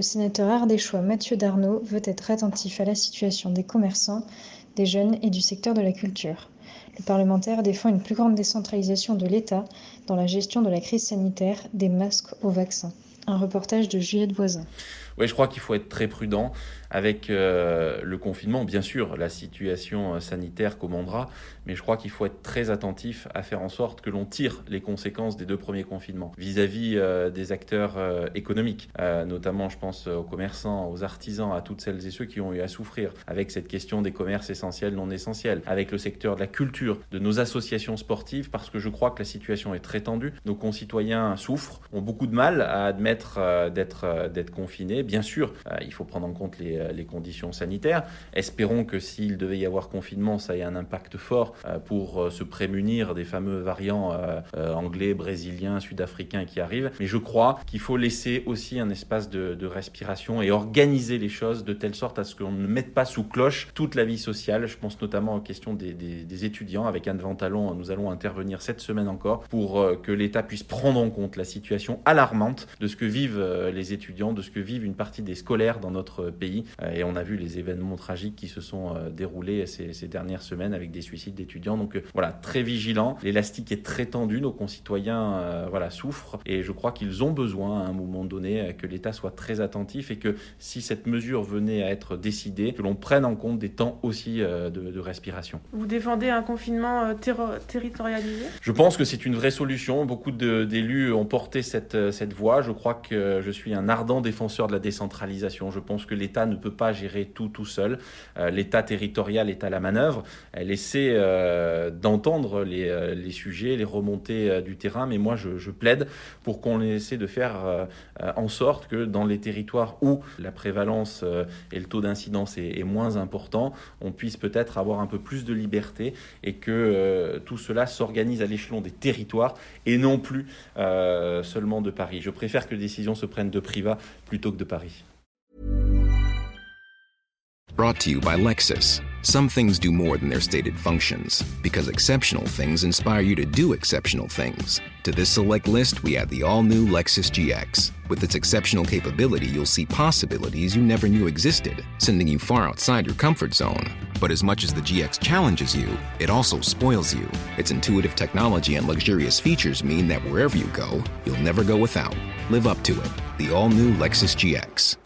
Le sénateur ardéchois Mathieu Darnaud veut être attentif à la situation des commerçants, des jeunes et du secteur de la culture. Le parlementaire défend une plus grande décentralisation de l'État dans la gestion de la crise sanitaire, des masques au vaccin. Un reportage de Juliette Voisin. Oui, je crois qu'il faut être très prudent avec euh, le confinement. Bien sûr, la situation euh, sanitaire commandera, mais je crois qu'il faut être très attentif à faire en sorte que l'on tire les conséquences des deux premiers confinements vis-à-vis euh, des acteurs économiques, notamment je pense aux commerçants, aux artisans, à toutes celles et ceux qui ont eu à souffrir avec cette question des commerces essentiels, non essentiels, avec le secteur de la culture, de nos associations sportives, parce que je crois que la situation est très tendue. Nos concitoyens souffrent, ont beaucoup de mal à admettre d'être d'être confinés. Bien sûr, il faut prendre en compte les euh, conditions sanitaires. Espérons que s'il devait y avoir confinement, ça ait un impact fort euh, pour euh, se prémunir des fameux variants anglais, brésiliens, sud-africains qui arrivent. Mais je crois qu'il faut laisser aussi un espace de, respiration et organiser les choses de telle sorte à ce qu'on ne mette pas sous cloche toute la vie sociale. Je pense notamment aux questions des, étudiants. Avec Anne Ventalon, nous allons intervenir cette semaine encore pour que l'État puisse prendre en compte la situation alarmante de ce que vivent les étudiants, de ce que vivent une partie des scolaires dans notre pays euh, et on a vu les événements tragiques qui se sont euh, déroulés ces, dernières semaines avec des suicides d'étudiants. Donc euh, voilà, très vigilant. L'élastique est très tendu. Nos concitoyens voilà, souffrent et je crois qu'ils ont besoin à un moment donné que l'État soit très attentif et que si cette mesure venait à être décidée, que l'on prenne en compte des temps aussi de, respiration. Vous défendez un confinement territorialisé? Je pense que c'est une vraie solution. Beaucoup d'élus ont porté cette, cette voie. Je crois que je suis un ardent défenseur de la décentralisation. Je pense que l'État ne peut pas gérer tout tout seul. Euh, L'État territorial est à la manœuvre. Elle essaie euh, d'entendre les, euh, les, sujets, les remontées du terrain, mais moi je, plaide pour qu'on essaie de faire en sorte que dans les territoires où la prévalence et le taux d'incidence est, moins important, on puisse peut-être avoir un peu plus de liberté et que tout cela s'organise à l'échelon des territoires et non plus seulement de Paris. Je préfère que décisions se prennent de Privat plutôt que de Paris. Brought to you by Lexus. Some things do more than their stated functions, because exceptional things inspire you to do exceptional things. To this select list, we add the all new Lexus GX. With its exceptional capability, you'll see possibilities you never knew existed, sending you far outside your comfort zone. But as much as the GX challenges you, it also spoils you. Its intuitive technology and luxurious features mean that wherever you go, you'll never go without. Live up to it. The all new Lexus GX.